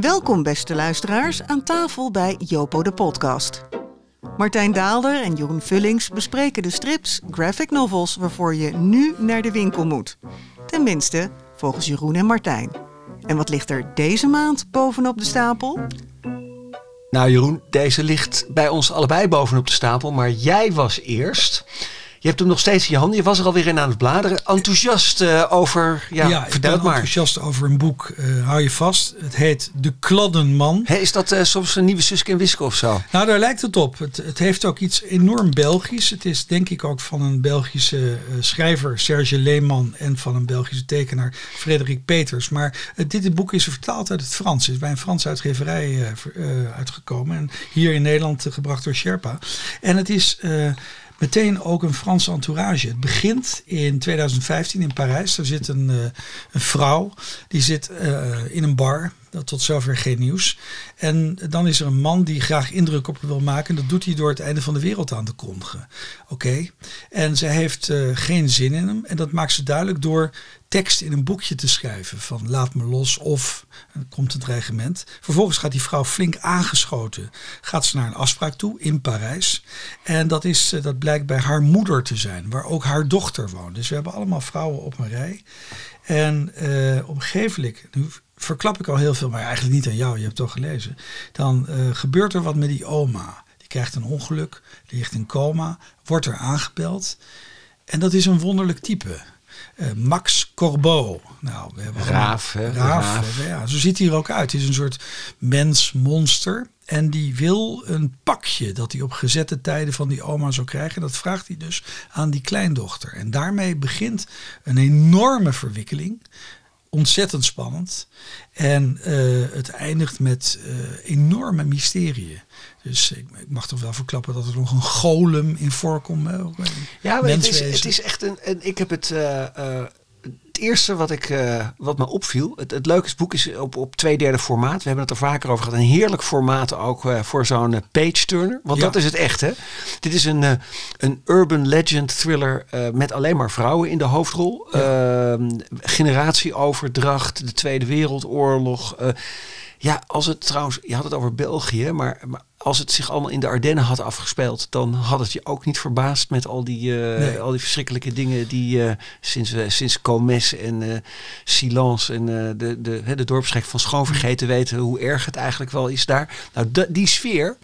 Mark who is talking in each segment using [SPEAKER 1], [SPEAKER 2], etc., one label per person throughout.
[SPEAKER 1] Welkom beste luisteraars aan tafel bij Jopo de podcast. Martijn Daalder en Jeroen Vullings bespreken de strips, graphic novels waarvoor je nu naar de winkel moet. Tenminste, volgens Jeroen en Martijn. En wat ligt er deze maand bovenop de stapel?
[SPEAKER 2] Nou Jeroen, deze ligt bij ons allebei bovenop de stapel, maar jij was eerst. Je hebt hem nog steeds in je handen. Je was er alweer in aan het bladeren. Enthousiast uh, over. Ja,
[SPEAKER 3] ja
[SPEAKER 2] vertel maar.
[SPEAKER 3] enthousiast over een boek. Uh, hou je vast. Het heet De Kladdenman.
[SPEAKER 2] Hey, is dat uh, soms een nieuwe Suske en Wiske of zo?
[SPEAKER 3] Nou, daar lijkt het op. Het, het, heeft ook iets enorm Belgisch. Het is denk ik ook van een Belgische schrijver, Serge Leeman, en van een Belgische tekenaar, Frederik Peters. Maar dit boek is vertaald uit het Frans. Het is bij een Franse uitgeverij uitgekomen. En hier in Nederland gebracht door Sherpa. En het is meteen ook een Franse entourage. Het begint in 2015 in Parijs. Daar zit een, uh, een vrouw, die zit uh, in een bar. Dat tot zover geen nieuws. En dan is er een man die graag indruk op wil maken. En dat doet hij door het einde van de wereld aan te kondigen. Oké. En zij heeft uh, geen zin in hem. En dat maakt ze duidelijk door tekst in een boekje te schrijven. Van laat me los of komt het dreigement. Vervolgens gaat die vrouw flink aangeschoten. Gaat ze naar een afspraak toe in Parijs. En dat, is, uh, dat blijkt bij haar moeder te zijn. Waar ook haar dochter woont. Dus we hebben allemaal vrouwen op een rij. En uh, een gegeven moment, nu verklap ik al heel veel, maar eigenlijk niet aan jou, je hebt het toch gelezen. Dan uh, gebeurt er wat met die oma. Die krijgt een ongeluk, die ligt in coma, wordt er aangebeld. En dat is een wonderlijk type. Uh, Max Corbeau. Nou, we hebben
[SPEAKER 2] Raaf, hè?
[SPEAKER 3] Raaf.
[SPEAKER 2] Raaf.
[SPEAKER 3] Ja, zo ziet hij er ook uit. Het is een soort mens-monster. En die wil een pakje dat hij op gezette tijden van die oma zou krijgen. Dat vraagt hij dus aan die kleindochter. En daarmee begint een enorme verwikkeling. Ontzettend spannend. En uh, het eindigt met uh, enorme mysterieën. Dus ik, ik, mag toch wel verklappen dat er nog een golem in voorkomt. Hè?
[SPEAKER 2] Ja, maar het is, het is, echt een. een ik heb het. Uh, het eerste wat, ik, uh, wat me opviel, het, het leuke boek is op, op twee derde formaat. We hebben het er vaker over gehad. Een heerlijk formaat ook uh, voor zo'n uh, page turner. Want ja. dat is het echt hè. Dit is een, een urban legend thriller met alleen maar vrouwen in de hoofdrol. Ja. generatieoverdracht, de Tweede Wereldoorlog. Ja, als het trouwens, je had het over België, maar, maar als het zich allemaal in de Ardennen had afgespeeld, dan had het je ook niet verbaasd met al die, uh, nee. al die verschrikkelijke dingen die uh, sinds, uh, sinds Comes en Silence en de, de, de dorpsgek van Schoonvergeten weten hoe erg het eigenlijk wel is daar. Nou, die sfeer,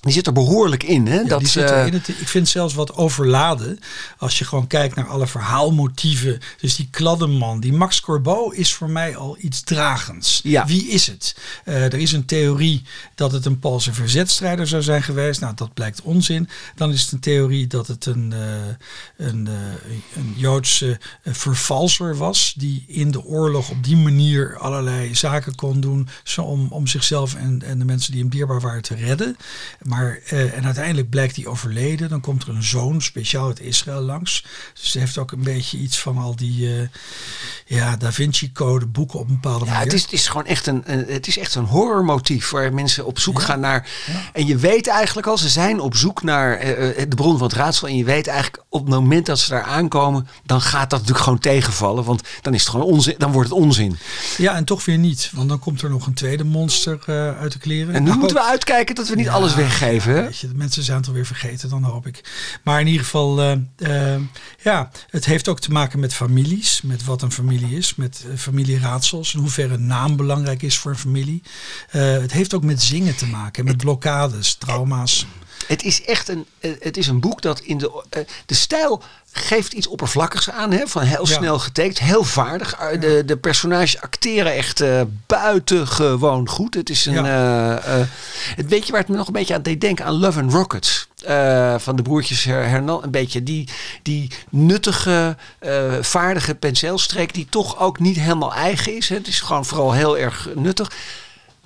[SPEAKER 2] die zit er behoorlijk in. Hè?
[SPEAKER 3] Ja,
[SPEAKER 2] dat,
[SPEAKER 3] die zit in het, ik vind zelfs wat overladen. Als je gewoon kijkt naar alle verhaalmotieven. Dus die kladdenman, die Max Corbeau is voor mij al iets dragends.
[SPEAKER 2] Ja.
[SPEAKER 3] Wie is het? Uh, er is een theorie dat het een Poolse verzetstrijder zou zijn geweest. Nou, dat blijkt onzin. Dan is het een theorie dat het een, uh, een, uh, een Joodse vervalser was. Die in de oorlog op die manier allerlei zaken kon doen. Om, om zichzelf en, en de mensen die hem dierbaar waren te redden. Maar, uh, en uiteindelijk blijkt hij overleden. Dan komt er een zoon, speciaal uit Israël, langs. Dus ze heeft ook een beetje iets van al die uh, ja, Da Vinci Code boeken op een bepaalde
[SPEAKER 2] ja,
[SPEAKER 3] manier.
[SPEAKER 2] Het is, het is gewoon echt een, een, het is echt een horrormotief waar mensen op zoek ja. gaan naar. Ja. En je weet eigenlijk al, ze zijn op zoek naar uh, de bron van het raadsel. En je weet eigenlijk op het moment dat ze daar aankomen, dan gaat dat natuurlijk gewoon tegenvallen. Want dan is het gewoon onzin, dan wordt het onzin.
[SPEAKER 3] Ja, en toch weer niet. Want dan komt er nog een tweede monster uit de kleren.
[SPEAKER 2] En nu nou, moeten we uitkijken dat we niet alles weg
[SPEAKER 3] weet je, de mensen zijn het alweer vergeten, dan hoop ik. Maar in ieder geval, uh, uh, ja, het heeft ook te maken met families, met wat een familie is, met uh, familieraadsels, in hoeverre een naam belangrijk is voor een familie. het heeft ook met zingen te maken, met blokkades, trauma's.
[SPEAKER 2] Het is echt een, het is een boek dat in de, de stijl geeft iets oppervlakkigs aan. Hè? Van heel snel ja. getekend, heel vaardig. De, de personages acteren echt uh, buitengewoon goed. Het is een. Ja. Uh, uh, het weet je waar het me nog een beetje aan deed denken? Aan Love and Rockets. van de broertjes Hernan. Een beetje die, die nuttige, vaardige penseelstreek. Die toch ook niet helemaal eigen is. Hè? Het is gewoon vooral heel erg nuttig.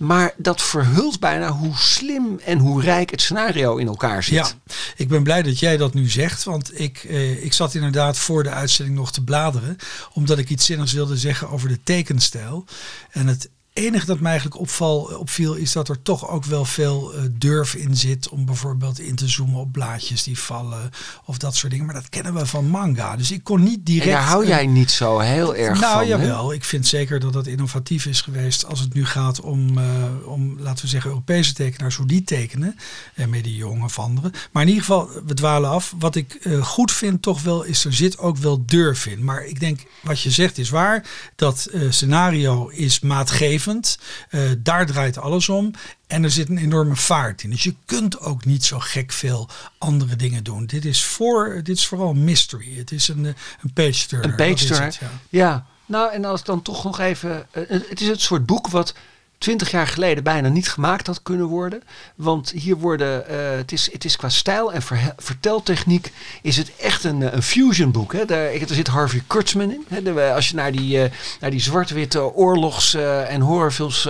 [SPEAKER 2] Maar dat verhult bijna hoe slim en hoe rijk het scenario in elkaar zit.
[SPEAKER 3] Ja, ik ben blij dat jij dat nu zegt. Want ik, eh, ik zat inderdaad voor de uitzending nog te bladeren. Omdat ik iets zinnigs wilde zeggen over de tekenstijl. En het enige dat mij eigenlijk opval, opviel is dat er toch ook wel veel uh, durf in zit om bijvoorbeeld in te zoomen op blaadjes die vallen of dat soort dingen. Maar dat kennen we van manga. Dus ik kon niet direct. En
[SPEAKER 2] daar hou jij niet zo heel erg
[SPEAKER 3] nou,
[SPEAKER 2] van.
[SPEAKER 3] Nou jawel, ik vind zeker dat het innovatief is geweest als het nu gaat om, uh, om laten we zeggen, Europese tekenaars, hoe die tekenen. En met die jongen of anderen. Maar in ieder geval, we dwalen af. Wat ik uh, goed vind toch wel, is er zit ook wel durf in. Maar ik denk, wat je zegt is waar. Dat scenario is maatgevend uh, daar draait alles om. En er zit een enorme vaart in. Dus je kunt ook niet zo gek veel andere dingen doen. Dit is, voor, dit is vooral mystery. Het is een, een page turner.
[SPEAKER 2] Een page turner, ja. ja. Nou, en als dan toch nog even... Uh, het is het soort boek wat twintig jaar geleden bijna niet gemaakt had kunnen worden. Want hier worden, uh, het, is, het is qua stijl en verteltechniek, is het echt een, eh, een fusion boek. Hè. Daar, er zit Harvey Kurtzman in. Hè. De, als je naar die, uh, naar die zwart-witte oorlogs- uh, en horrorfilms,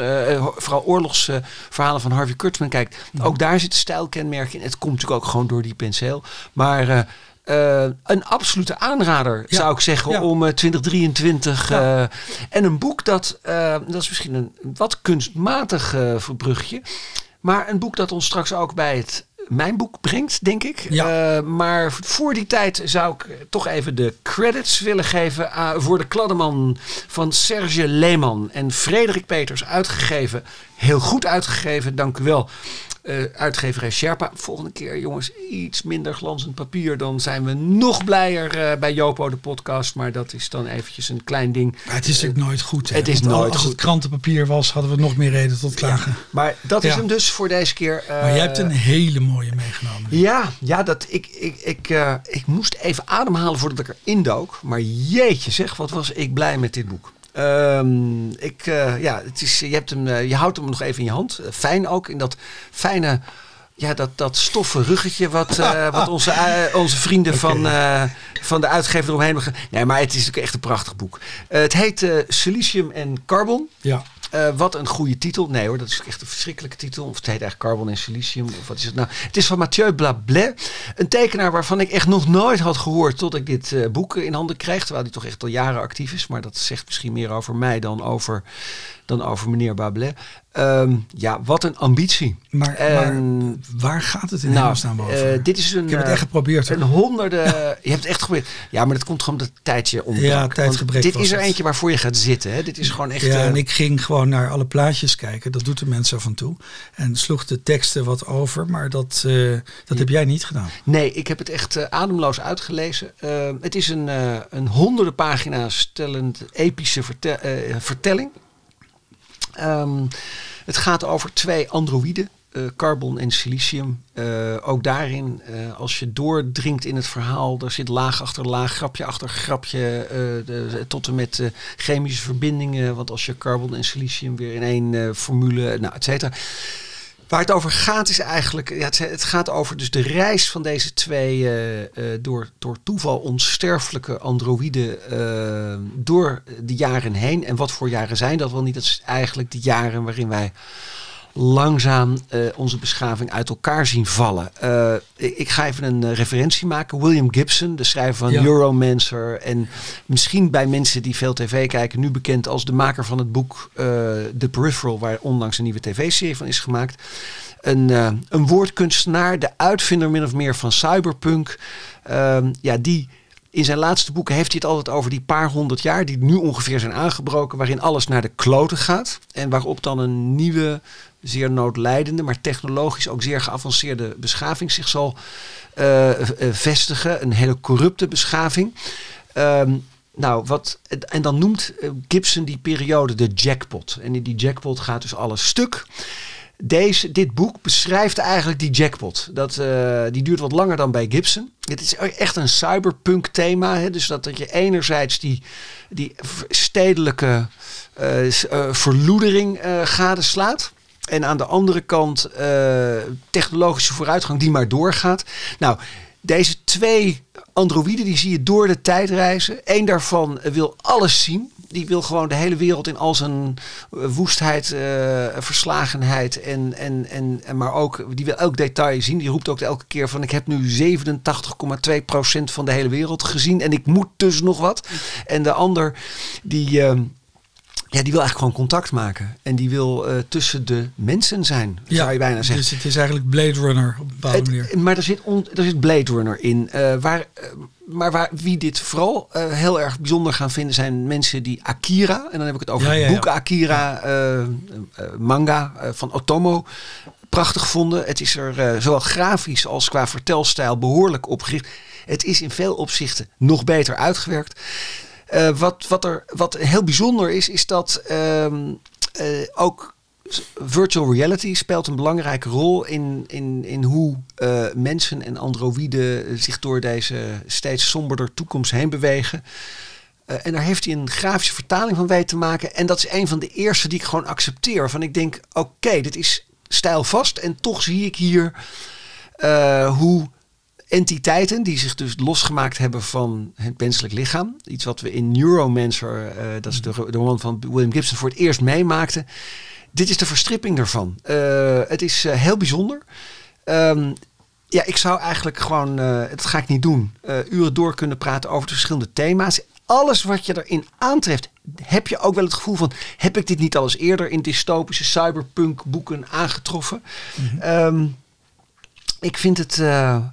[SPEAKER 2] vooral oorlogsverhalen van Harvey Kurtzman kijkt, mhm. ook daar zit stijlkenmerk in. Het komt natuurlijk ook gewoon door die penseel. Maar uh, een absolute aanrader, zou ik zeggen, om uh, 2023. Uh, en een boek dat, uh, dat is misschien een wat kunstmatig verbrugje. Maar een boek dat ons straks ook bij het mijn boek brengt, denk ik. Ja. maar voor die tijd zou ik toch even de credits willen geven voor de kladdeman van Serge Leeman en Frederik Peters. Uitgegeven, heel goed uitgegeven, dank u wel. Uh, uitgeverij Sherpa. Volgende keer, jongens, iets minder glanzend papier. Dan zijn we nog blijer uh, bij Jopo, de podcast. Maar dat is dan eventjes een klein ding.
[SPEAKER 3] Maar het is natuurlijk uh, nooit goed. Hè?
[SPEAKER 2] Het is
[SPEAKER 3] Want
[SPEAKER 2] nooit
[SPEAKER 3] als
[SPEAKER 2] goed.
[SPEAKER 3] het krantenpapier was, hadden we nog meer reden tot klagen.
[SPEAKER 2] Ja, maar dat is hem dus voor deze keer.
[SPEAKER 3] maar jij hebt een hele mooie meegenomen.
[SPEAKER 2] Ja, ja dat, ik, ik, ik, ik moest even ademhalen voordat ik erin dook. Maar jeetje zeg, wat was ik blij met dit boek. Um, ik, uh, ja, het is, je, hebt hem, uh, je houdt hem nog even in je hand. Uh, fijn ook, in dat fijne, ja, dat, dat stoffen ruggetje wat, wat onze, onze vrienden okay. van, van de uitgever eromheen hebben. Nee, maar het is natuurlijk echt een prachtig boek. het heet Silicium en Carbon.
[SPEAKER 3] Ja.
[SPEAKER 2] Uh, wat een goede titel. Nee hoor, dat is echt een verschrikkelijke titel. Of het heet eigenlijk Carbon en Silicium. Of wat is het nou? Het is van Mathieu Blablet. Een tekenaar waarvan ik echt nog nooit had gehoord tot ik dit uh, boek in handen kreeg. Terwijl hij toch echt al jaren actief is. Maar dat zegt misschien meer over mij dan over, dan over meneer Blablet. Um, ja, wat een ambitie.
[SPEAKER 3] Maar, en, maar waar gaat het in
[SPEAKER 2] nou,
[SPEAKER 3] hemelsnaam over?
[SPEAKER 2] Uh, dit is een,
[SPEAKER 3] ik heb het echt geprobeerd.
[SPEAKER 2] Een honderden... Je hebt het echt geprobeerd. Ja, maar dat komt gewoon dat het tijdje ontbrak.
[SPEAKER 3] Ja, tijdgebrek
[SPEAKER 2] Dit is er
[SPEAKER 3] het.
[SPEAKER 2] eentje waarvoor je gaat zitten. Hè? Dit is gewoon echt...
[SPEAKER 3] Ja,
[SPEAKER 2] uh,
[SPEAKER 3] en ik ging gewoon naar alle plaatjes kijken. Dat doet de mensen af en toe. En sloeg de teksten wat over. Maar dat, uh, dat heb jij niet gedaan.
[SPEAKER 2] Nee, ik heb het echt ademloos uitgelezen. Uh, het is een, een honderden pagina's stellend epische vertel, vertelling. Um, het gaat over twee androïden, uh, carbon en silicium. Uh, ook daarin, uh, als je doordringt in het verhaal, er zit laag achter laag, grapje achter grapje, de, tot en met chemische verbindingen. Want als je carbon en silicium weer in één formule, nou, et cetera. Waar het over gaat is eigenlijk, ja, het, het, gaat over dus de reis van deze twee uh, uh, door, door toeval onsterfelijke androïden uh, door de jaren heen. En wat voor jaren zijn dat wel niet? Dat is eigenlijk de jaren waarin wij langzaam onze beschaving uit elkaar zien vallen. Ik, ik, ga even een referentie maken. William Gibson, de schrijver van ja. Euromancer. En misschien bij mensen die veel tv kijken, nu bekend als de maker van het boek The Peripheral, waar onlangs een nieuwe tv-serie van is gemaakt. Een, een woordkunstenaar, de uitvinder min of meer van cyberpunk. Uh, ja, die in zijn laatste boeken heeft hij het altijd over die paar honderd jaar die nu ongeveer zijn aangebroken, waarin alles naar de kloten gaat. En waarop dan een nieuwe, zeer noodlijdende, maar technologisch ook zeer geavanceerde beschaving zich zal uh, vestigen. Een hele corrupte beschaving. Um, nou, wat, en dan noemt Gibson die periode de jackpot. En in die jackpot gaat dus alles stuk. Deze, dit boek beschrijft eigenlijk die jackpot. Dat, die duurt wat langer dan bij Gibson. Het is echt een cyberpunk thema. Hè? Dus dat, dat je enerzijds die, die stedelijke uh, uh, verloedering gadeslaat. En aan de andere kant technologische vooruitgang die maar doorgaat. Nou, deze twee androïden die zie je door de tijd reizen. Eén daarvan wil alles zien. Die wil gewoon de hele wereld in al zijn woestheid, uh, verslagenheid en, en, en, maar ook, die wil elk detail zien. Die roept ook elke keer van ik heb nu 87,2% van de hele wereld gezien en ik moet dus nog wat. En de ander die... Uh, ja, die wil eigenlijk gewoon contact maken. En die wil uh, tussen de mensen zijn, zou je bijna zeggen.
[SPEAKER 3] Dus het is eigenlijk Blade Runner op een bepaalde
[SPEAKER 2] Het-
[SPEAKER 3] manier.
[SPEAKER 2] maar er zit, on, er zit Blade Runner in. eh, waar, eh, maar waar, wie dit vooral eh, heel erg bijzonder gaan vinden... zijn mensen die Akira... en dan heb ik het over
[SPEAKER 3] Ja, ja,
[SPEAKER 2] het
[SPEAKER 3] ja.
[SPEAKER 2] boek Akira, eh, eh, manga eh, van Otomo... prachtig vonden. Het is er eh, zowel grafisch als qua vertelstijl behoorlijk opgericht. Het is in veel opzichten nog beter uitgewerkt. Eh, wat, wat, er, wat heel bijzonder is, is dat ehm, eh, ook virtual reality speelt een belangrijke rol in, in, in hoe eh, mensen en androïden zich door deze steeds somberder toekomst heen bewegen. En daar heeft hij een grafische vertaling van weten te maken. En dat is een van de eerste die ik gewoon accepteer. Waarvan ik denk, oké, dit is stijlvast. En toch zie ik hier hoe entiteiten die zich dus losgemaakt hebben van het menselijk lichaam. Iets wat we in Neuromancer, eh, dat is de, de roman van William Gibson, voor het eerst meemaakten. Dit is de verstripping daarvan. Eh, het is eh, heel bijzonder. Ehm, ja, ik zou eigenlijk gewoon, dat ga ik niet doen, uren door kunnen praten over de verschillende thema's. Alles wat je erin aantreft, heb je ook wel het gevoel van, heb ik dit niet al eens eerder in dystopische cyberpunk boeken aangetroffen? Ehm, ik vind het, het-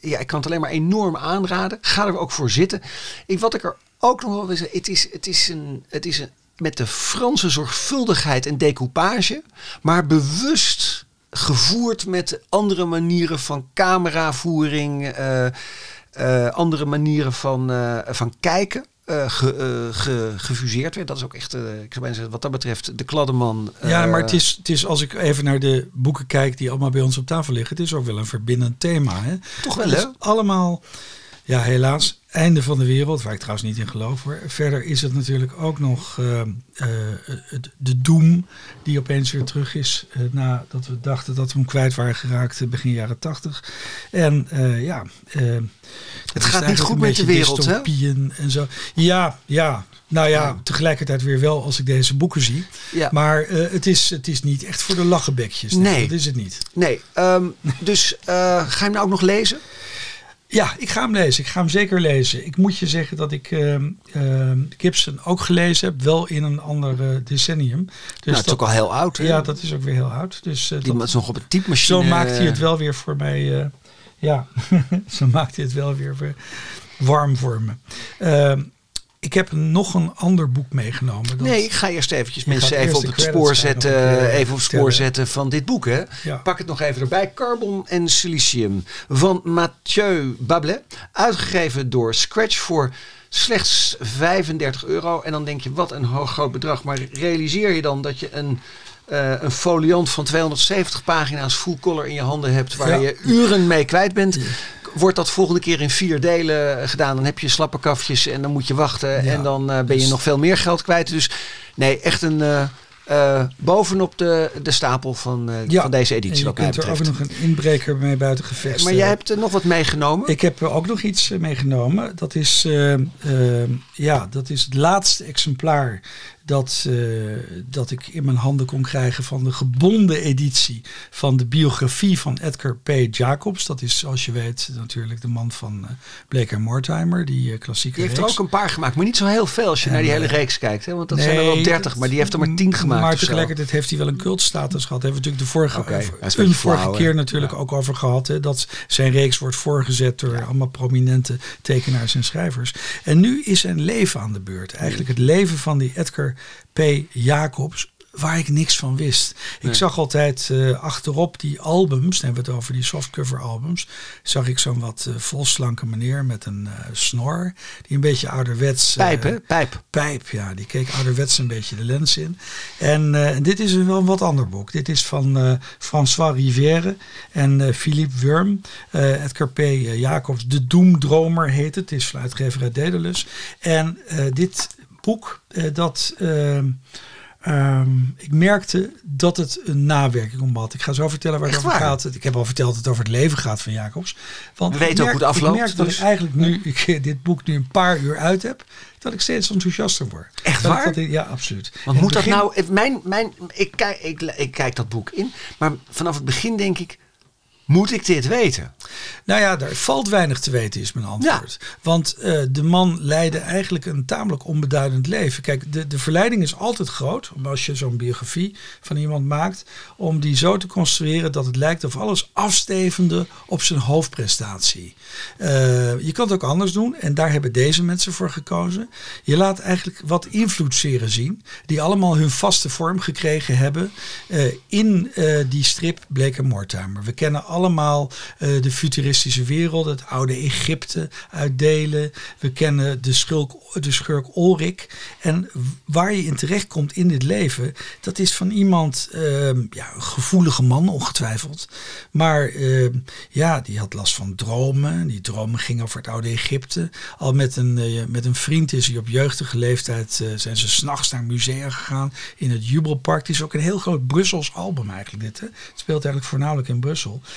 [SPEAKER 2] ja, ik kan het alleen maar enorm aanraden. Ga er ook voor zitten. Ik, wat ik er ook nog wel wil zeggen, het is, het is een, het is een, met de Franse zorgvuldigheid en decoupage, maar bewust gevoerd met andere manieren van cameravoering, eh, eh, andere manieren van, eh, van kijken. Eh, ge, eh, ge- gefuseerd werd. Dat is ook echt, eh, ik zou bijna zeggen, wat dat betreft, de kladdeman.
[SPEAKER 3] Ja, maar het is, het is als ik even naar de boeken kijk die allemaal bij ons op tafel liggen, het is ook wel een verbindend thema. Hè?
[SPEAKER 2] Toch wel,
[SPEAKER 3] Het is
[SPEAKER 2] hè?
[SPEAKER 3] allemaal, ja, helaas, einde van de wereld, waar ik trouwens niet in geloof hoor. Verder is het natuurlijk ook nog het- de doem die opeens weer terug is eh, nadat we dachten dat we hem kwijt waren geraakt begin jaren tachtig. En ja, het
[SPEAKER 2] gaat niet goed met de wereld, hè?
[SPEAKER 3] en zo. Ja, ja. Nou ja,
[SPEAKER 2] Ja.
[SPEAKER 3] tegelijkertijd weer wel als ik deze boeken zie.
[SPEAKER 2] Ja.
[SPEAKER 3] Maar het, is, het is niet echt voor de lachenbekjes.
[SPEAKER 2] Nee.
[SPEAKER 3] Dat is het niet.
[SPEAKER 2] Nee, ehm, dus ga je hem nou ook nog lezen?
[SPEAKER 3] Ja, ik ga hem lezen. Ik ga hem zeker lezen. Ik moet je zeggen dat ik ehm, ehm, Gibson ook gelezen heb. Wel in een ander eh, decennium. Dus
[SPEAKER 2] nou, het is
[SPEAKER 3] dat,
[SPEAKER 2] ook al heel oud. hè?
[SPEAKER 3] Ja, dat is ook weer heel oud. Dus eh,
[SPEAKER 2] Die
[SPEAKER 3] dat-
[SPEAKER 2] is nog op een typemachine.
[SPEAKER 3] zo maakt hij het wel weer voor mij. eh, ja, zo maakt hij het wel weer, weer warm voor me. Ik heb nog een ander boek meegenomen. Dat,
[SPEAKER 2] Nee, ik ga eerst eventjes
[SPEAKER 3] Je
[SPEAKER 2] mensen even op het spoor zetten, even op het spoor zetten van dit boek. Hè?
[SPEAKER 3] Ja.
[SPEAKER 2] Pak het nog even erbij. Carbon en Silicium van Mathieu Bablet. Uitgegeven door Scratch voor slechts 35 euro. En dan denk je, wat een hoog groot bedrag. Maar realiseer je dan dat je een, eh, een foliant van 270 pagina's full color in je handen hebt. Waar
[SPEAKER 3] Ja.
[SPEAKER 2] je uren mee kwijt bent. Wordt dat volgende keer in vier delen gedaan, dan heb je slappe kafjes en dan moet je wachten.
[SPEAKER 3] Ja.
[SPEAKER 2] En dan eh, ben je
[SPEAKER 3] Dus-
[SPEAKER 2] nog veel meer geld kwijt. Dus nee, echt een eh, eh, bovenop de, de stapel van,
[SPEAKER 3] Ja,
[SPEAKER 2] van deze
[SPEAKER 3] En
[SPEAKER 2] editie.
[SPEAKER 3] je kunt er ook nog een inbreker mee buiten gevecht.
[SPEAKER 2] Maar jij hebt er nog wat meegenomen.
[SPEAKER 3] Ik heb ook nog iets meegenomen. Dat is, ja, dat is het laatste exemplaar dat, eh, dat ik in mijn handen kon krijgen van de gebonden editie van de biografie van Edgar P. Jacobs. Dat is, zoals je weet, natuurlijk de man van eh Blake Mortimer, die eh, klassieke
[SPEAKER 2] Die heeft er ook een paar gemaakt, maar niet zo heel veel als je
[SPEAKER 3] En,
[SPEAKER 2] naar die hele reeks kijkt. Hè? Want dat zijn er wel
[SPEAKER 3] Nee,
[SPEAKER 2] 30,
[SPEAKER 3] dat-
[SPEAKER 2] maar die heeft er maar 10 gemaakt.
[SPEAKER 3] Maar tegelijkertijd heeft hij wel een cultstatus gehad. Hebben we natuurlijk de vorige,
[SPEAKER 2] is
[SPEAKER 3] een vorige
[SPEAKER 2] flauw,
[SPEAKER 3] keer natuurlijk
[SPEAKER 2] Ja.
[SPEAKER 3] ook over gehad. Hè, dat zijn reeks wordt voorgezet door allemaal prominente tekenaars en schrijvers. En nu is zijn leven aan de beurt. Eigenlijk het leven van die Edgar P. Jacobs. Waar ik niks van wist. Ik zag altijd eh, achterop die albums, dan hebben we het over die softcover albums. Zag ik zo'n wat eh, volslanke meneer met een eh, snor. Die een beetje ouderwets.
[SPEAKER 2] Pijp, hè? Pijp.
[SPEAKER 3] Pijp, ja. Die keek ouderwets een beetje de lens in. En dit is een wel een wat ander boek. Dit is van François Rivière en Philippe Wurm. Edgar P. Jacobs, De Doemdromer heet het. Het is van uitgeverij Daedalus. En dit boek, eh, dat... ehm, ehm, ik merkte dat het een nawerking om had. Ik ga zo vertellen waar het
[SPEAKER 2] Echt
[SPEAKER 3] over
[SPEAKER 2] waar?
[SPEAKER 3] gaat. Ik heb al verteld dat het over het leven gaat van Jacobs. Want
[SPEAKER 2] We weten ook hoe het afloopt,
[SPEAKER 3] Ik merk dat
[SPEAKER 2] dus-
[SPEAKER 3] ik eigenlijk nu ik dit boek nu een paar uur uit heb, dat ik steeds enthousiaster word.
[SPEAKER 2] Echt
[SPEAKER 3] Dat
[SPEAKER 2] waar?
[SPEAKER 3] dat- ja, absoluut.
[SPEAKER 2] Want moet
[SPEAKER 3] het
[SPEAKER 2] dat nou... Mijn, mijn, ik, kijk, ik, ik kijk dat boek in, maar vanaf het begin denk ik... moet ik dit weten?
[SPEAKER 3] Nou ja, daar valt weinig te weten, is mijn antwoord. Want eh, de man leidde eigenlijk een tamelijk onbeduidend leven. Kijk, de, de verleiding is altijd groot, als je zo'n biografie van iemand maakt, om die zo te construeren dat het lijkt of alles afstevende op zijn hoofdprestatie. Uh, je kan het ook anders doen, en daar hebben deze mensen voor gekozen. Je laat eigenlijk wat invloedssferen zien, die allemaal hun vaste vorm gekregen hebben uh, in die strip Bleek Mortimer. We kennen allemaal de futuristische wereld, het oude Egypte uitdelen. We kennen de, schurk, de schurk. En waar je in terecht komt in dit leven, dat is van iemand, uh, ja, een gevoelige man ongetwijfeld. Maar uh, ja, die had last van dromen. Die dromen gingen over het oude Egypte. Al met een, uh, met een vriend is hij op jeugdige leeftijd, eh, zijn ze s'nachts naar musea gegaan. In het Jubelpark. Het is ook een heel groot Brussels album eigenlijk dit. Hè? Het speelt eigenlijk voornamelijk in Brussel.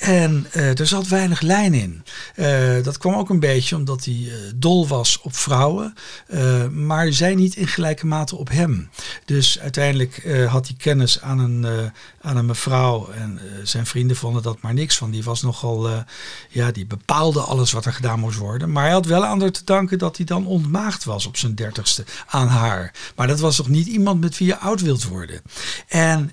[SPEAKER 3] En uh, er zat weinig lijn in. Uh, dat kwam ook een beetje omdat hij uh, dol was op vrouwen, maar zij niet in gelijke mate op hem. Dus uiteindelijk had hij kennis aan een, aan een mevrouw en zijn vrienden vonden dat maar niks van. Die was nogal, ja, die bepaalde alles wat er gedaan moest worden. Maar hij had wel aan te danken dat hij dan ontmaagd was op zijn dertigste aan haar. Maar dat was toch niet iemand met wie je oud wilt worden. En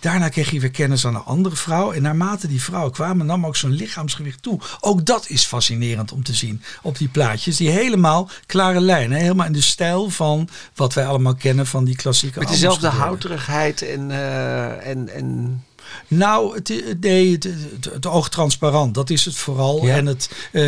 [SPEAKER 3] daarna kreeg hij weer kennis aan een andere vrouw. En naarmate die vrouw kwamen, nam ook zijn lichaamsgewicht toe. Ook dat is fascinerend om te zien op die plaatjes. Die helemaal klare lijnen. Helemaal in de stijl van wat wij allemaal kennen van die klassieke
[SPEAKER 2] Met dezelfde houterigheid en, uh, en, en
[SPEAKER 3] nou, het, nee, het, het, het, oog transparant, dat is het vooral. En het, uh,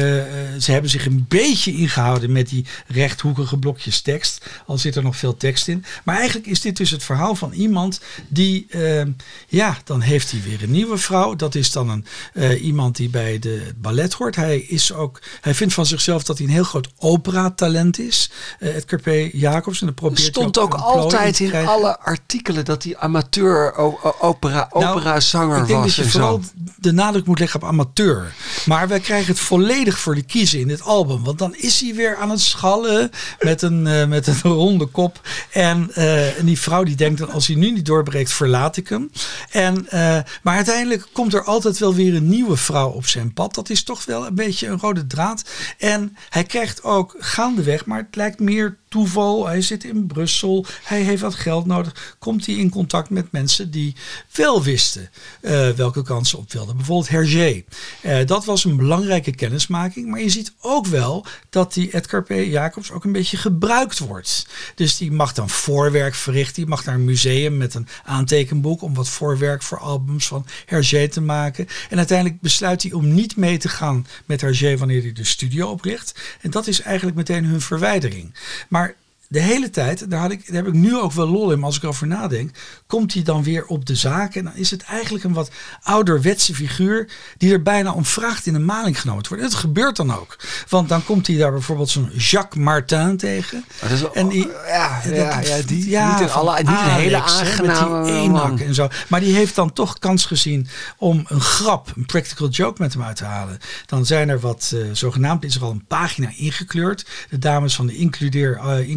[SPEAKER 3] ze hebben zich een beetje ingehouden met die rechthoekige blokjes tekst. Al zit er nog veel tekst in. Maar eigenlijk is dit dus het verhaal van iemand die, uh, ja, dan heeft hij weer een nieuwe vrouw. Dat is dan een, uh, iemand die bij de ballet hoort. Hij, is ook, hij vindt van zichzelf dat hij een heel groot opera-talent is. het Carpe Jacobs. En probeert
[SPEAKER 2] stond ook, ook altijd in alle artikelen dat hij amateur opera, opera nou, zanger
[SPEAKER 3] ik denk
[SPEAKER 2] was.
[SPEAKER 3] dat je vooral de nadruk moet leggen op amateur. Maar wij krijgen het volledig voor de kiezen in dit album. Want dan is hij weer aan het schallen met een, uh, met een ronde kop. En, uh, en die vrouw die denkt dan als hij nu niet doorbreekt verlaat ik hem. En, uh, maar uiteindelijk komt er altijd wel weer een nieuwe vrouw op zijn pad. Dat is toch wel een beetje een rode draad. En hij krijgt ook gaandeweg, maar het lijkt meer toeval. Hij zit in Brussel. Hij heeft wat geld nodig. Komt hij in contact met mensen die wel wisten uh, welke kansen op wilden. Bijvoorbeeld Hergé. Uh, dat was een belangrijke kennismaking. Maar je ziet ook wel dat die Edgar P. Jacobs ook een beetje gebruikt wordt. Dus die mag dan voorwerk verrichten. Die mag naar een museum met een aantekenboek om wat voorwerk voor albums van Hergé te maken. En uiteindelijk besluit hij om niet mee te gaan met Hergé wanneer hij de studio opricht. En dat is eigenlijk meteen hun verwijdering. Maar de hele tijd, daar, had ik, daar heb ik nu ook wel lol in, als ik erover nadenk, komt hij dan weer op de zaak. En dan is het eigenlijk een wat ouderwetse figuur die er bijna om vraagt in een maling genomen. En het gebeurt dan ook. Want dan komt hij daar bijvoorbeeld zo'n Jacques Martin tegen.
[SPEAKER 2] Dat is wel,
[SPEAKER 3] en die,
[SPEAKER 2] ja, ja, ja, die, ja, niet, in alle, niet een hele aangename
[SPEAKER 3] die en zo. Maar die heeft dan toch kans gezien om een grap, een practical joke met hem uit te halen. Dan zijn er wat, uh, zogenaamd is er al een pagina ingekleurd. De dames van de includeer, uh.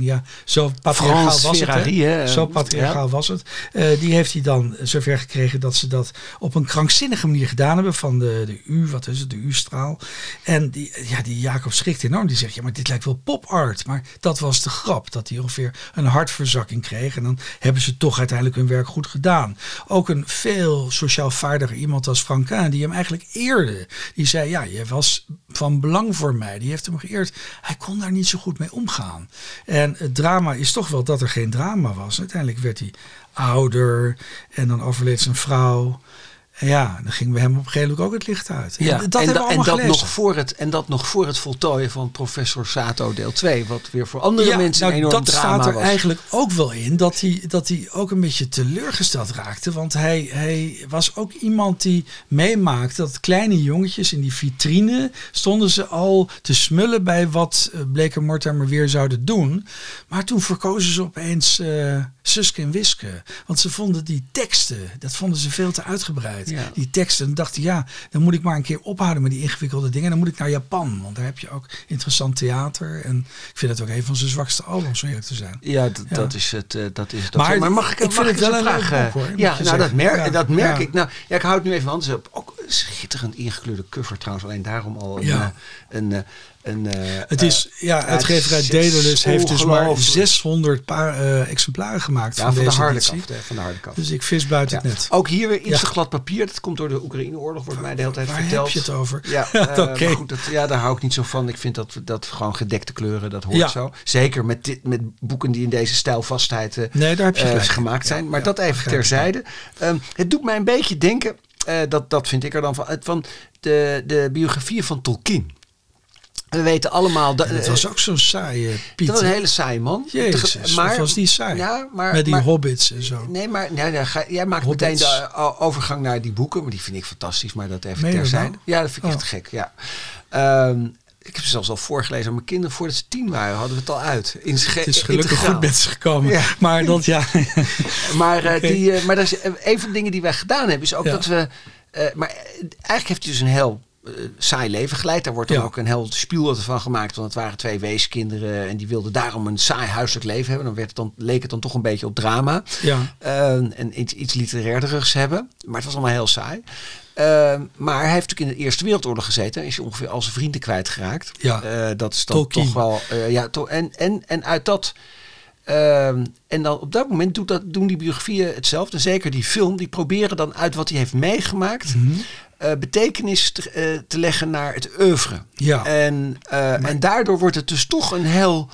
[SPEAKER 3] Ja, zo patriarchaal was
[SPEAKER 2] Ferrari,
[SPEAKER 3] het. Hè? Zo patriarchaal ja. Was het. Uh, die heeft hij dan zover gekregen dat ze dat op een krankzinnige manier gedaan hebben. Van de, de U, wat is het, de U-straal. En die, ja, die Jacob schrikt enorm. Die zegt, ja, maar dit lijkt wel pop art. Maar dat was de grap. Dat hij ongeveer een hartverzakking kreeg. En dan hebben ze toch uiteindelijk hun werk goed gedaan. Ook een veel sociaal vaardiger iemand als Franquin. Die hem eigenlijk eerde. Die zei, ja, je was van belang voor mij. Die heeft hem geëerd. Hij kon daar niet zo goed mee omgaan. En het drama is toch wel dat er geen drama was. Uiteindelijk werd hij ouder en dan overleed zijn vrouw. En ja, dan gingen we hem op een gegeven moment ook het licht uit.
[SPEAKER 2] Ja, en dat, en, da, en dat nog voor het, en dat nog voor het voltooien van professor Sato deel 2. Wat weer voor andere
[SPEAKER 3] ja,
[SPEAKER 2] mensen
[SPEAKER 3] nou,
[SPEAKER 2] een enorm
[SPEAKER 3] dat
[SPEAKER 2] drama
[SPEAKER 3] staat er
[SPEAKER 2] was.
[SPEAKER 3] eigenlijk ook wel in. Dat hij, dat hij ook een beetje teleurgesteld raakte. Want hij, hij was ook iemand die meemaakte dat kleine jongetjes in die vitrine... stonden ze al te smullen bij wat uh, Bleker Mortimer weer zouden doen. Maar toen verkozen ze opeens... Uh, Suske en Wiske. Want ze vonden die teksten, dat vonden ze veel te uitgebreid.
[SPEAKER 2] Ja.
[SPEAKER 3] Die teksten. En dachten, ja, dan moet ik maar een keer ophouden met die ingewikkelde dingen. Dan moet ik naar Japan. Want daar heb je ook interessant theater. En ik vind het ook een van zijn zwakste albums, om eerlijk te zijn.
[SPEAKER 2] Ja, ja. dat is het. Uh, dat is dat
[SPEAKER 3] maar,
[SPEAKER 2] maar mag ik,
[SPEAKER 3] ik
[SPEAKER 2] mag
[SPEAKER 3] vind
[SPEAKER 2] ik
[SPEAKER 3] het wel een
[SPEAKER 2] vraag?
[SPEAKER 3] leuk boek, hoor,
[SPEAKER 2] ja, nou, dat merk,
[SPEAKER 3] ja.
[SPEAKER 2] dat merk ik. Nou, ja, ik houd nu even hand. Ook schitterend ingekleurde cover trouwens. Alleen daarom al een... Eh, een, eh, een, eh,
[SPEAKER 3] Het is, ja,
[SPEAKER 2] het
[SPEAKER 3] uitgeverij Daedalus heeft dus maar
[SPEAKER 2] ongelooflijk.
[SPEAKER 3] 600 paar, eh, exemplaren gemaakt
[SPEAKER 2] ja,
[SPEAKER 3] van,
[SPEAKER 2] van de
[SPEAKER 3] deze
[SPEAKER 2] harde
[SPEAKER 3] editie.
[SPEAKER 2] kaft. hè, Van de harde kaft.
[SPEAKER 3] Dus ik vis buiten
[SPEAKER 2] Ja.
[SPEAKER 3] het net.
[SPEAKER 2] Ook hier weer iets
[SPEAKER 3] Ja.
[SPEAKER 2] te glad papier. Dat komt door de Oekraïne-oorlog, wordt mij de hele tijd
[SPEAKER 3] Waar
[SPEAKER 2] verteld.
[SPEAKER 3] heb je het over?
[SPEAKER 2] Ja, eh, maar goed, dat, ja, daar hou ik niet zo van. Ik vind dat, dat gewoon gedekte kleuren, dat hoort
[SPEAKER 3] Ja.
[SPEAKER 2] zo. Zeker met, dit, met boeken die in deze stijlvastheid eh,
[SPEAKER 3] Nee, daar heb je
[SPEAKER 2] eh, gemaakt
[SPEAKER 3] Ja,
[SPEAKER 2] zijn. Maar
[SPEAKER 3] ja,
[SPEAKER 2] dat even terzijde. Ehm, het doet mij een beetje denken, eh, dat, dat vind ik er dan van, van de, de biografieën van Tolkien. We weten allemaal... Dat,
[SPEAKER 3] Het was ook zo'n saaie Piet.
[SPEAKER 2] dat was een hele saaie man.
[SPEAKER 3] Jezus,
[SPEAKER 2] maar,
[SPEAKER 3] was die saai?
[SPEAKER 2] Ja, maar,
[SPEAKER 3] Met die
[SPEAKER 2] maar-
[SPEAKER 3] hobbits en zo.
[SPEAKER 2] Nee, maar nee, nee, ga- jij maakt
[SPEAKER 3] Hobbits.
[SPEAKER 2] meteen de overgang naar die boeken. Maar die vind ik fantastisch. Maar dat even terzijde.
[SPEAKER 3] wel?
[SPEAKER 2] Ja, dat vind ik
[SPEAKER 3] Oh.
[SPEAKER 2] echt gek. Ja. Ehm, ik heb ze zelfs al voorgelezen aan mijn kinderen. Voordat ze tien waren, hadden we het al uit. In
[SPEAKER 3] Het is gelukkig goed met ze gekomen.
[SPEAKER 2] Ja.
[SPEAKER 3] Maar dat ja.
[SPEAKER 2] Maar, eh, die, eh, maar dat is, eh, een van de dingen die wij gedaan hebben, is ook dat we. maar eigenlijk heeft hij dus een heel saai leven geleid. Daar wordt dan
[SPEAKER 3] Ja.
[SPEAKER 2] ook een heel spiel van gemaakt. Want het waren twee weeskinderen en die wilden daarom een saai huiselijk leven hebben. Dan, werd het dan leek het dan toch een beetje op drama.
[SPEAKER 3] ja.
[SPEAKER 2] Eh, en iets, iets hebben. Maar het was allemaal heel saai. Eh, maar hij heeft natuurlijk in de Eerste Wereldoorlog gezeten. En is ongeveer al zijn vrienden kwijtgeraakt.
[SPEAKER 3] Ja.
[SPEAKER 2] Eh, dat is dan
[SPEAKER 3] Tolkien.
[SPEAKER 2] toch wel... eh, ja, to- en, en, en uit dat... ehm, en dan op dat moment doet dat, doen die biografieën hetzelfde. Zeker die film. Die proberen dan uit wat hij heeft meegemaakt...
[SPEAKER 3] Mhm.
[SPEAKER 2] eh, betekenis te, eh, te leggen naar het oeuvre.
[SPEAKER 3] Ja.
[SPEAKER 2] En, eh, en daardoor wordt het dus toch een heel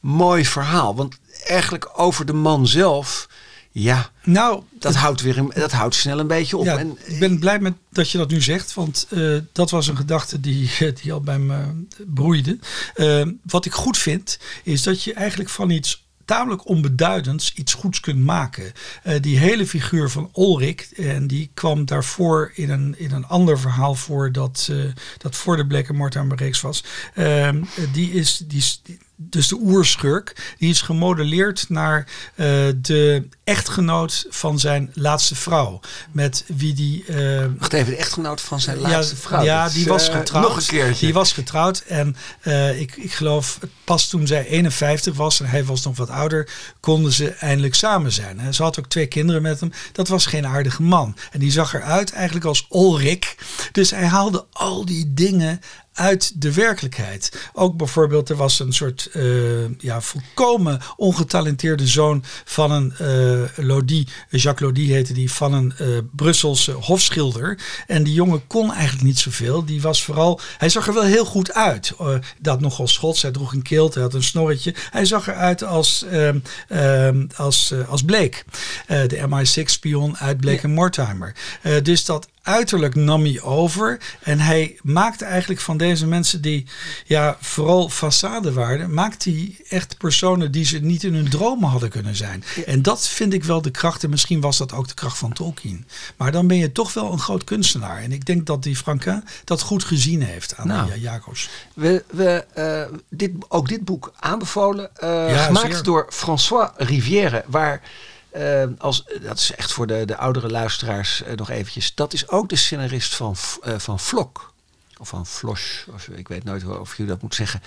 [SPEAKER 2] mooi verhaal. Want eigenlijk over de man zelf... Ja,
[SPEAKER 3] Nou,
[SPEAKER 2] dat houdt, weer een, dat houdt snel een beetje op.
[SPEAKER 3] Ja,
[SPEAKER 2] en,
[SPEAKER 3] ik ben blij met dat je dat nu zegt, want dat was een gedachte die, die al bij me broeide. Wat ik goed vind, is dat je eigenlijk van iets tamelijk onbeduidends iets goeds kunt maken. Eh, die hele figuur van Ulrik, en die kwam daarvoor in een, in een ander verhaal voor dat, eh, dat voor de Black Mortar reeks was. Eh, die is, die, is- die- dus de oerschurk, die is gemodelleerd naar eh, de echtgenoot van zijn laatste vrouw. Met wie die. eh,
[SPEAKER 2] Wacht even, de echtgenoot van zijn laatste vrouw.
[SPEAKER 3] Ja, die
[SPEAKER 2] is,
[SPEAKER 3] was
[SPEAKER 2] eh,
[SPEAKER 3] getrouwd.
[SPEAKER 2] Nog een keertje.
[SPEAKER 3] Die was getrouwd. En eh, ik, ik geloof, pas toen zij 51 was en hij was nog wat ouder, konden ze eindelijk samen zijn. hè. Ze had ook twee kinderen met hem. Dat was geen aardige man. En die zag eruit eigenlijk als Ulrik. Dus hij haalde al die dingen uit de werkelijkheid. Ook bijvoorbeeld, er was een soort eh, ja, volkomen ongetalenteerde zoon van een Lodi, Jacques Lodi heette die, van een eh, Brusselse hofschilder. En die jongen kon eigenlijk niet zoveel. Die was vooral, hij zag er wel heel goed uit. Eh, dat nogal schots, hij droeg een kilt, hij had een snorretje. Hij zag eruit als, ehm, ehm, als, eh, als Blake, Eh, de MI6-spion uit Blake en Mortimer. Eh, dus dat uiterlijk nam hij over. En hij maakte eigenlijk van deze mensen die ja, vooral façade waren, maakte hij echt personen die ze niet in hun dromen hadden kunnen zijn. En dat vind ik wel de kracht. En misschien was dat ook de kracht van Tolkien. Maar dan ben je toch wel een groot kunstenaar. En ik denk dat die Franquin dat goed gezien heeft aan
[SPEAKER 2] Nou.
[SPEAKER 3] ja, Jacobs.
[SPEAKER 2] We, we, eh, dit, ook dit boek aanbevolen. eh,
[SPEAKER 3] Ja,
[SPEAKER 2] gemaakt
[SPEAKER 3] zeer.
[SPEAKER 2] door François Rivière. Waar, eh, als, dat is echt voor de, de oudere luisteraars eh, nog eventjes. Dat is ook de scenarist van, eh, van Vlok. Of van Flosch, of, ik weet nooit of je dat moet zeggen.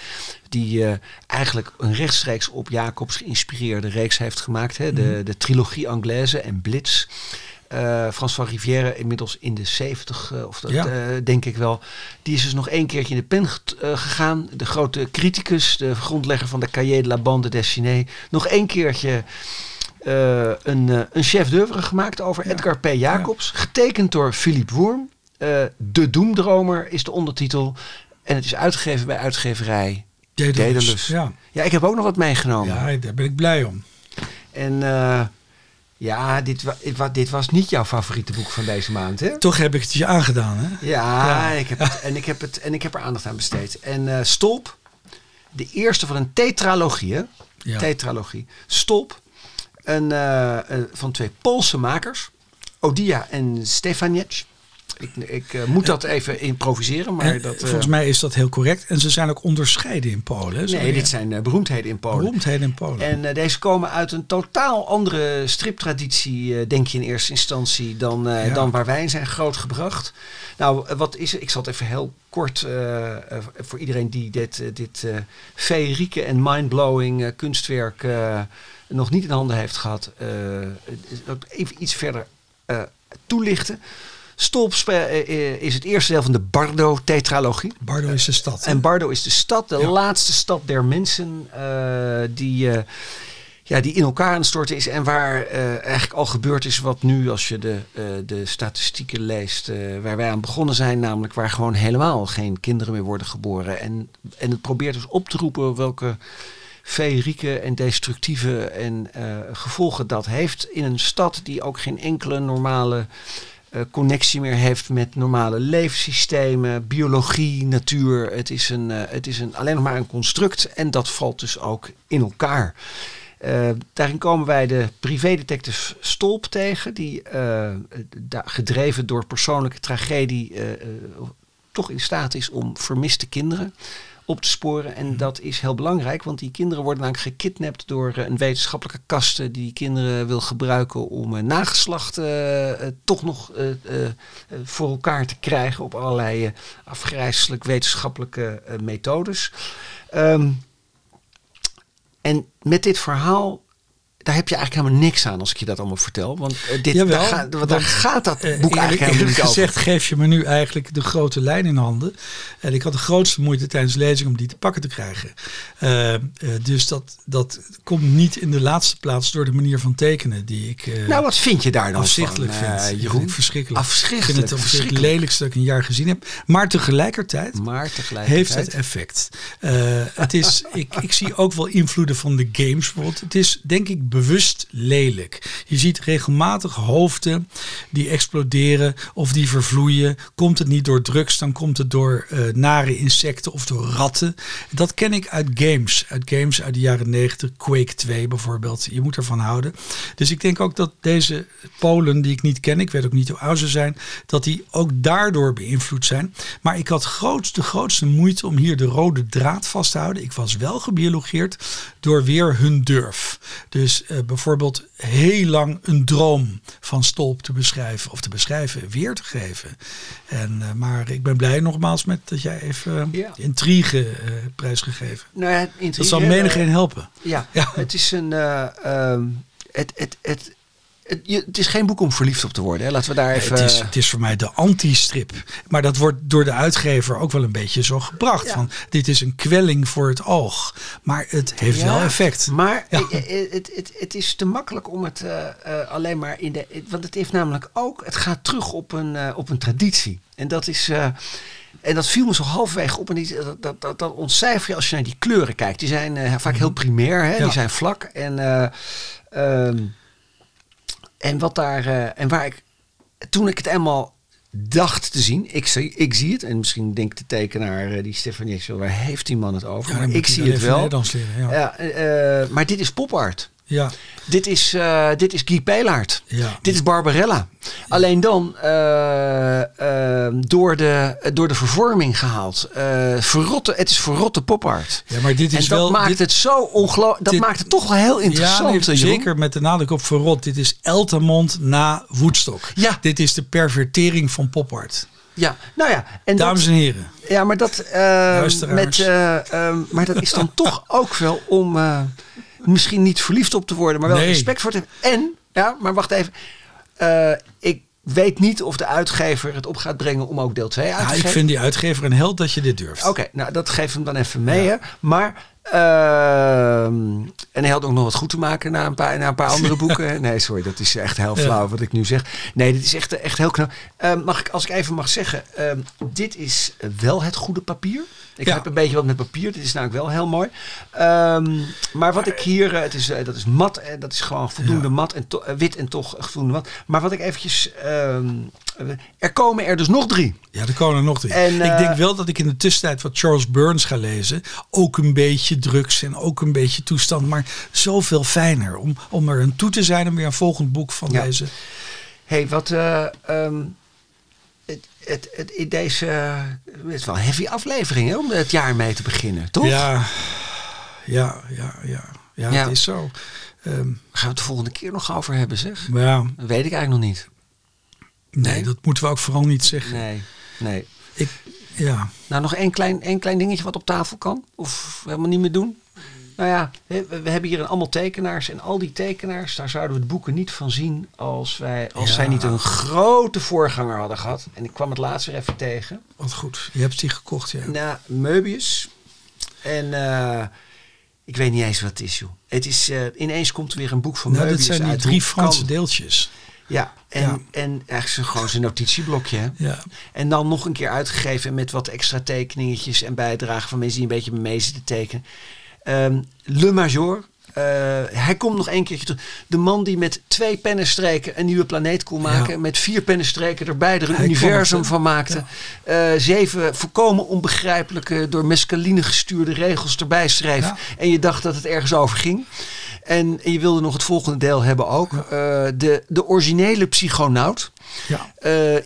[SPEAKER 2] Die eh, eigenlijk een rechtstreeks op Jacobs geïnspireerde reeks heeft gemaakt. Hè? De, de trilogie Anglaise en Blitz. Eh François Rivière, inmiddels in de 70, eh, of dat
[SPEAKER 3] Ja.
[SPEAKER 2] denk ik wel. Die is dus nog één keertje in de pen gegaan. De grote criticus, de grondlegger van de Cahiers de la Bande dessinée. Nog één keertje eh, een, eh, een chef d'oeuvre gemaakt over
[SPEAKER 3] Ja.
[SPEAKER 2] Edgar P. Jacobs. Getekend door Philippe Woerm. Eh, de Doemdromer is de ondertitel. En het is uitgegeven bij uitgeverij.
[SPEAKER 3] Daedalus. Ja.
[SPEAKER 2] Ja, ik heb ook nog wat meegenomen.
[SPEAKER 3] ja, daar ben ik blij om.
[SPEAKER 2] En ja, dit, wa- dit wa- dit was niet jouw favoriete boek van deze maand, hè?
[SPEAKER 3] Toch heb ik het je aangedaan, hè?
[SPEAKER 2] Ja,
[SPEAKER 3] Ja.
[SPEAKER 2] Ik heb het, en, ik heb het, en ik heb er aandacht aan besteed. En Stolp, de eerste van een tetralogie, hè?
[SPEAKER 3] Ja.
[SPEAKER 2] Tetralogie. Stolp, een, eh, van twee Poolse makers, Odia en Stefaniec. Ik, ik eh, moet dat even improviseren, maar
[SPEAKER 3] En,
[SPEAKER 2] dat... eh,
[SPEAKER 3] volgens mij is dat heel correct. En ze zijn ook onderscheiden in Polen.
[SPEAKER 2] nee, dit zijn eh, beroemdheden in Polen.
[SPEAKER 3] beroemdheden in Polen.
[SPEAKER 2] En deze komen uit een totaal andere striptraditie, denk je in eerste instantie, dan,
[SPEAKER 3] Ja.
[SPEAKER 2] dan waar wij in zijn grootgebracht. Nou, wat is er? Ik zal het even heel kort voor iedereen die dit, dit feerieke en mindblowing kunstwerk nog niet in handen heeft gehad, eh, even iets verder eh, toelichten. Stolp eh, is het eerste deel van de Bardo-tetralogie.
[SPEAKER 3] Bardo is de stad. hè?
[SPEAKER 2] En Bardo is de stad, de
[SPEAKER 3] Ja.
[SPEAKER 2] laatste stad der mensen die, ja, die in elkaar aan het storten is. En waar eigenlijk al gebeurd is wat nu, als je de, de statistieken leest, waar wij aan begonnen zijn. Namelijk waar gewoon helemaal geen kinderen meer worden geboren. En, en het probeert dus op te roepen welke feerieke en destructieve en eh, gevolgen dat heeft in een stad die ook geen enkele normale eh, connectie meer heeft met normale levenssystemen, biologie, natuur. Het is, een, eh, het is een, alleen nog maar een construct en dat valt dus ook in elkaar. Daarin komen wij de privédetective Stolp tegen, die gedreven door persoonlijke tragedie toch in staat is om vermiste kinderen op te sporen. En dat is heel belangrijk, want die kinderen worden namelijk gekidnapt door eh, een wetenschappelijke kaste die die kinderen wil gebruiken om eh, nageslacht eh, toch nog voor elkaar te krijgen op allerlei afgrijzelijk wetenschappelijke methodes. Ehm, en met dit verhaal. Daar heb je eigenlijk helemaal niks aan als ik je dat allemaal vertel. Want eh, dit,
[SPEAKER 3] Jawel,
[SPEAKER 2] daar, gaat, want
[SPEAKER 3] want,
[SPEAKER 2] daar gaat dat boek
[SPEAKER 3] Eh,
[SPEAKER 2] eigenlijk
[SPEAKER 3] eerlijk,
[SPEAKER 2] helemaal niet over.
[SPEAKER 3] gezegd geef je me nu eigenlijk de grote lijn in handen. En ik had de grootste moeite tijdens de lezing om die te pakken te krijgen. Eh, dus dat, dat komt niet in de laatste plaats door de manier van tekenen die ik
[SPEAKER 2] Nou, wat vind je daar dan
[SPEAKER 3] afzichtelijk
[SPEAKER 2] van,
[SPEAKER 3] vind.
[SPEAKER 2] Jeroen?
[SPEAKER 3] verschrikkelijk.
[SPEAKER 2] Afschichtelijk,
[SPEAKER 3] Ik vind het ongeveer het lelijkste dat ik een jaar gezien heb. Maar tegelijkertijd
[SPEAKER 2] Maar tegelijkertijd...
[SPEAKER 3] heeft het effect. Het is, ik, ik zie ook wel invloeden van de games bijvoorbeeld. Het is denk ik bewust lelijk. Je ziet regelmatig hoofden die exploderen of die vervloeien. Komt het niet door drugs, dan komt het door eh, nare insecten of door ratten. Dat ken ik uit games. Uit games uit de jaren 90. Quake 2 bijvoorbeeld. Je moet ervan houden. Dus ik denk ook dat deze Polen die ik niet ken, ik weet ook niet hoe oud ze zijn, dat die ook daardoor beïnvloed zijn. Maar ik had de grootste moeite om hier de rode draad vast te houden. Ik was wel gebiologeerd door weer hun durf. Dus eh, bijvoorbeeld heel lang een droom van Stolp te beschrijven of te beschrijven, weer te geven. En, eh, maar ik ben blij nogmaals met dat jij even eh,
[SPEAKER 2] Ja.
[SPEAKER 3] de intrigue eh prijsgegeven.
[SPEAKER 2] Nou ja,
[SPEAKER 3] Dat
[SPEAKER 2] intrigue,
[SPEAKER 3] zal menigeen helpen.
[SPEAKER 2] Ja,
[SPEAKER 3] Ja.
[SPEAKER 2] het is een. eh, ehm, het, het, het, het, je- het is geen boek om verliefd op te worden. Hè. Laten we daar even.
[SPEAKER 3] Het is, het is voor mij de anti-strip. Maar dat wordt door de uitgever ook wel een beetje zo gebracht.
[SPEAKER 2] Ja.
[SPEAKER 3] Van, dit is een kwelling voor het oog. Maar het heeft
[SPEAKER 2] Ja,
[SPEAKER 3] wel effect.
[SPEAKER 2] Maar
[SPEAKER 3] Ja.
[SPEAKER 2] het, het, het is te makkelijk om het eh, eh, alleen maar in de. Want het heeft namelijk ook. Het gaat terug op een, eh, op een traditie. En dat is. eh, en dat viel me zo halverwege op. En die, dat, dat, dat, dat ontcijfer je als je naar die kleuren kijkt. Die zijn eh, vaak heel primair. Hè?
[SPEAKER 3] Ja.
[SPEAKER 2] Die zijn vlak. En, eh, ehm, en wat daar. eh, en waar ik. Toen ik het eenmaal dacht te zien. Ik zie, ik zie het. En misschien denkt de tekenaar, eh, die Stefanie, waar heeft die man het over?
[SPEAKER 3] Ja,
[SPEAKER 2] maar ik zie het wel.
[SPEAKER 3] Leren, ja.
[SPEAKER 2] Ja, eh, maar dit is popart.
[SPEAKER 3] Ja,
[SPEAKER 2] Dit is, eh, dit is Guy Pelaert.
[SPEAKER 3] ja.
[SPEAKER 2] Dit is Barbarella. Alleen dan eh, eh, door, de, door de vervorming gehaald. Eh, verrotte, het is verrotte popart.
[SPEAKER 3] ja, maar dit
[SPEAKER 2] En
[SPEAKER 3] is
[SPEAKER 2] dat
[SPEAKER 3] wel.
[SPEAKER 2] maakt
[SPEAKER 3] dit,
[SPEAKER 2] het zo ongelooflijk. Dat
[SPEAKER 3] dit-
[SPEAKER 2] maakt het toch wel heel interessant.
[SPEAKER 3] ja, zeker met de nadruk op verrot. Dit is Eltamond na Woodstock.
[SPEAKER 2] Ja.
[SPEAKER 3] Dit is de pervertering van popart.
[SPEAKER 2] Ja, nou ja. En dat,
[SPEAKER 3] Dames en heren.
[SPEAKER 2] Ja, maar dat, met, maar dat is dan toch ook wel om misschien niet verliefd op te worden, maar wel
[SPEAKER 3] Nee.
[SPEAKER 2] respect voor te hebben. En, ja, maar wacht even. Eh, ik weet niet of de uitgever het op gaat brengen om ook deel 2 uit te
[SPEAKER 3] Ja, ik
[SPEAKER 2] geven.
[SPEAKER 3] vind die uitgever een held dat je dit durft.
[SPEAKER 2] Oké, nou dat geeft hem dan even mee. Hè. Maar, ehm, en hij had ook nog wat goed te maken na een paar, na een paar andere boeken. Nee, sorry, dat is echt heel
[SPEAKER 3] Ja.
[SPEAKER 2] flauw wat ik nu zeg. Nee, dit is echt, echt heel knap. Ehm, mag ik, als ik even mag zeggen, ehm, dit is wel het goede papier. Ik
[SPEAKER 3] Ja.
[SPEAKER 2] heb een beetje wat met papier. Dit is namelijk wel heel mooi. Ehm, maar wat ik hier, eh, het is, eh, dat is mat. En dat is gewoon voldoende mat en to- eh, wit en toch voldoende mat. Maar wat ik eventjes, ehm, eh, er komen er dus nog drie.
[SPEAKER 3] Ja, er komen er nog drie.
[SPEAKER 2] En,
[SPEAKER 3] ik
[SPEAKER 2] eh,
[SPEAKER 3] denk wel dat ik in de tussentijd wat Charles Burns ga lezen. Ook een beetje drugs en ook een beetje toestand. Maar zoveel fijner om, om er een toe te zijn. Om weer een volgend boek van
[SPEAKER 2] Ja.
[SPEAKER 3] deze.
[SPEAKER 2] hey, wat eh, ehm, het, het, in deze het is wel een heavy aflevering hè, om het jaar mee te beginnen, toch?
[SPEAKER 3] Ja, ja, ja, ja. Ja,
[SPEAKER 2] Ja.
[SPEAKER 3] het is zo. Ehm,
[SPEAKER 2] Gaan we het de volgende keer nog over hebben, zeg?
[SPEAKER 3] ja,
[SPEAKER 2] Dat weet ik eigenlijk nog niet.
[SPEAKER 3] nee,
[SPEAKER 2] Nee?
[SPEAKER 3] dat moeten we ook vooral niet zeggen.
[SPEAKER 2] Nee, nee.
[SPEAKER 3] Ik, ja.
[SPEAKER 2] Nou, nog één klein, één klein dingetje wat op tafel kan? Of helemaal niet meer doen? Nou ja, we, hebben hier een allemaal tekenaars. En al die tekenaars, daar zouden we de boeken niet van zien als, wij, als
[SPEAKER 3] Ja.
[SPEAKER 2] zij niet een grote voorganger hadden gehad. En ik kwam het laatst weer even tegen.
[SPEAKER 3] Wat goed. Je hebt die gekocht, ja.
[SPEAKER 2] Na Möbius. En eh, ik weet niet eens wat het is, joh. Het is, eh, ineens komt er weer een boek van
[SPEAKER 3] Nou,
[SPEAKER 2] Möbius
[SPEAKER 3] dit zijn die
[SPEAKER 2] uit.
[SPEAKER 3] drie Franse
[SPEAKER 2] kan-
[SPEAKER 3] deeltjes.
[SPEAKER 2] Ja, en,
[SPEAKER 3] Ja.
[SPEAKER 2] en eigenlijk gewoon zijn notitieblokje. hè.
[SPEAKER 3] Ja.
[SPEAKER 2] En dan nog een keer uitgegeven met wat extra tekeningetjes en bijdragen van mensen die een beetje mee zitten tekenen. Ehm, Le Major. eh, hij komt nog één keertje terug. De man die met twee pennenstreken een nieuwe planeet kon maken.
[SPEAKER 3] Ja.
[SPEAKER 2] Met vier pennenstreken erbij er een
[SPEAKER 3] Hij
[SPEAKER 2] universum
[SPEAKER 3] het,
[SPEAKER 2] van maakte. Eh, zeven volkomen onbegrijpelijke, door mescaline gestuurde regels erbij schreef.
[SPEAKER 3] Ja.
[SPEAKER 2] En je dacht dat het ergens over ging. En je wilde nog het volgende deel hebben ook. Eh, de, de originele psychonaut.
[SPEAKER 3] ja.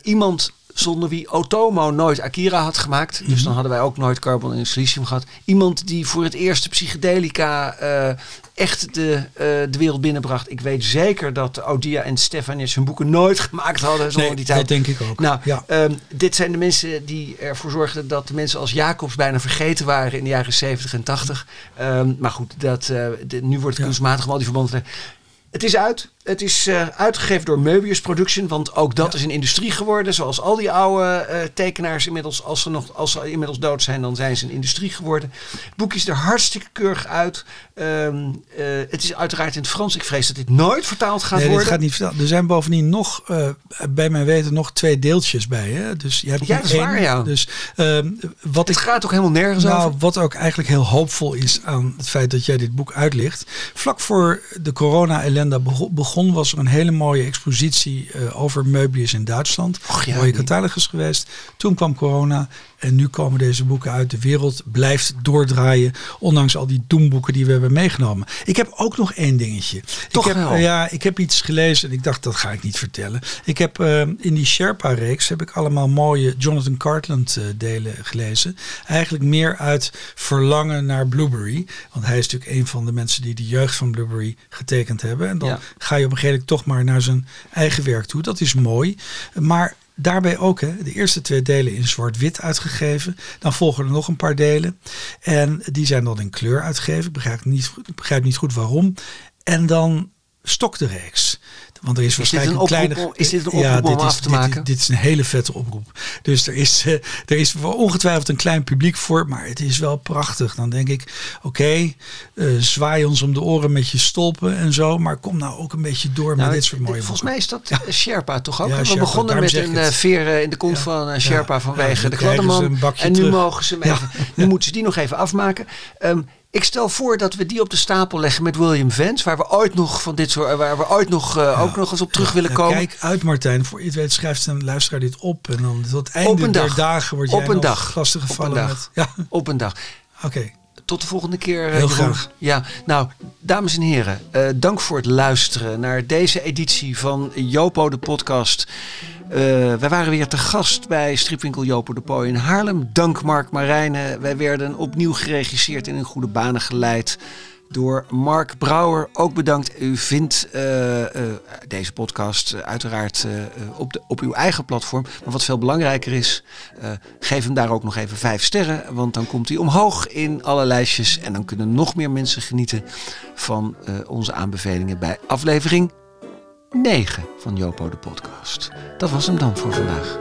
[SPEAKER 2] Iemand zonder wie Otomo nooit Akira had gemaakt. Dus
[SPEAKER 3] Mhm.
[SPEAKER 2] dan hadden wij ook nooit Carbon en Silicium gehad. Iemand die voor het eerst de psychedelica eh, echt de, eh, de wereld binnenbracht. Ik weet zeker dat Odia en Stefanis hun boeken nooit gemaakt hadden zonder
[SPEAKER 3] Nee,
[SPEAKER 2] die tijd.
[SPEAKER 3] dat denk ik ook.
[SPEAKER 2] Nou,
[SPEAKER 3] ja.
[SPEAKER 2] ehm, dit zijn de mensen die ervoor zorgden dat de mensen als Jacobs bijna vergeten waren in de jaren 70 en 80. Ehm, maar goed, dat, eh, de- nu wordt het
[SPEAKER 3] Ja.
[SPEAKER 2] kunstmatig om al die verbanden. Het is uit. Het is eh, uitgegeven door Möbius Production, want ook dat
[SPEAKER 3] Ja.
[SPEAKER 2] is een industrie geworden. Zoals al die oude eh, tekenaars inmiddels, als ze, nog, als ze inmiddels dood zijn, dan zijn ze een industrie geworden. Het boek is er hartstikke keurig uit. Ehm, eh, het is uiteraard in het Frans. Ik vrees dat dit nooit vertaald gaat
[SPEAKER 3] Nee, dit
[SPEAKER 2] worden.
[SPEAKER 3] gaat niet vertellen. Er zijn bovendien nog, bij mijn weten, nog twee deeltjes bij. Hè? Dus je hebt
[SPEAKER 2] Ja,
[SPEAKER 3] nu
[SPEAKER 2] dat is waar, ja.
[SPEAKER 3] Dus ehm, wat
[SPEAKER 2] Het
[SPEAKER 3] ik
[SPEAKER 2] gaat ook helemaal nergens
[SPEAKER 3] nou,
[SPEAKER 2] over.
[SPEAKER 3] wat ook eigenlijk heel hoopvol is aan het feit dat jij dit boek uitlicht. Vlak voor de corona-ellende bego- begon, was er een hele mooie expositie eh, over Möbius in Duitsland.
[SPEAKER 2] Och ja,
[SPEAKER 3] mooie catalogus geweest. Toen kwam corona en nu komen deze boeken uit. De wereld blijft doordraaien, ondanks al die doemboeken die we hebben meegenomen. Ik heb ook nog één dingetje.
[SPEAKER 2] Toch
[SPEAKER 3] ik heb,
[SPEAKER 2] wel?
[SPEAKER 3] eh, ja, ik heb iets gelezen en ik dacht dat ga ik niet vertellen. Ik heb eh, in die Sherpa-reeks heb ik allemaal mooie Jonathan Cartland eh, delen gelezen. Eigenlijk meer uit verlangen naar Blueberry. Want hij is natuurlijk een van de mensen die de jeugd van Blueberry getekend hebben. En dan
[SPEAKER 2] Ja.
[SPEAKER 3] ga je op een gegeven moment toch maar naar zijn eigen werk toe. Dat is mooi. Maar daarbij ook hè, de eerste twee delen in zwart-wit uitgegeven. Dan volgen er nog een paar delen. En die zijn dan in kleur uitgegeven. Ik begrijp niet, begrijp niet goed waarom. En dan stokt de reeks. Want er is waarschijnlijk
[SPEAKER 2] een
[SPEAKER 3] kleine...
[SPEAKER 2] om- is dit een oproep om
[SPEAKER 3] dit
[SPEAKER 2] af
[SPEAKER 3] is,
[SPEAKER 2] te
[SPEAKER 3] dit is-
[SPEAKER 2] maken?
[SPEAKER 3] dit is een hele vette oproep. Dus er is, eh, er is ongetwijfeld een klein publiek voor, maar het is wel prachtig. Dan denk ik, oké, eh, zwaai ons om de oren met je stolpen en zo, maar kom nou ook een beetje door met
[SPEAKER 2] Nou,
[SPEAKER 3] dit soort mooie
[SPEAKER 2] Volgens
[SPEAKER 3] boeken.
[SPEAKER 2] mij is dat eh, Sherpa toch ook?
[SPEAKER 3] Ja,
[SPEAKER 2] we
[SPEAKER 3] Sherpa,
[SPEAKER 2] begonnen met een
[SPEAKER 3] het.
[SPEAKER 2] veer in de kont
[SPEAKER 3] Ja.
[SPEAKER 2] van
[SPEAKER 3] Ja.
[SPEAKER 2] Sherpa
[SPEAKER 3] Ja,
[SPEAKER 2] vanwege de
[SPEAKER 3] bakje
[SPEAKER 2] En nu
[SPEAKER 3] terug.
[SPEAKER 2] mogen ze hem
[SPEAKER 3] Ja.
[SPEAKER 2] even, nu moeten ze die nog even afmaken. Ehm, ik stel voor dat we die op de stapel leggen met William Vance, waar we ooit nog van dit soort, waar we ooit nog eh, ook nog eens op terug willen komen.
[SPEAKER 3] Kijk uit Martijn, voor je het weet schrijft een luisteraar dit op en dan tot het einde
[SPEAKER 2] Op een
[SPEAKER 3] der
[SPEAKER 2] dag.
[SPEAKER 3] dagen wordt
[SPEAKER 2] Op
[SPEAKER 3] jij
[SPEAKER 2] een
[SPEAKER 3] nog
[SPEAKER 2] dag.
[SPEAKER 3] lastig
[SPEAKER 2] Op een
[SPEAKER 3] gevallen
[SPEAKER 2] dag.
[SPEAKER 3] met... Ja,
[SPEAKER 2] Op een dag.
[SPEAKER 3] oké.
[SPEAKER 2] Tot de volgende keer. eh,
[SPEAKER 3] Heel graag.
[SPEAKER 2] Ja, nou, dames en heren, eh, dank voor het luisteren naar deze editie van Jopo de podcast. Eh, wij waren weer te gast bij stripwinkel Jopo de Pooi in Haarlem. Dank Mark Marijnen. Wij werden opnieuw geregisseerd en in goede banen geleid door Mark Brouwer. Ook bedankt. U vindt eh, eh, deze podcast uiteraard op, de, op uw eigen platform. Maar wat veel belangrijker is, geef hem daar ook nog even vijf sterren. Want dan komt hij omhoog in alle lijstjes. En dan kunnen nog meer mensen genieten van onze aanbevelingen bij aflevering 9 van Jopo de podcast. Dat was hem dan voor vandaag.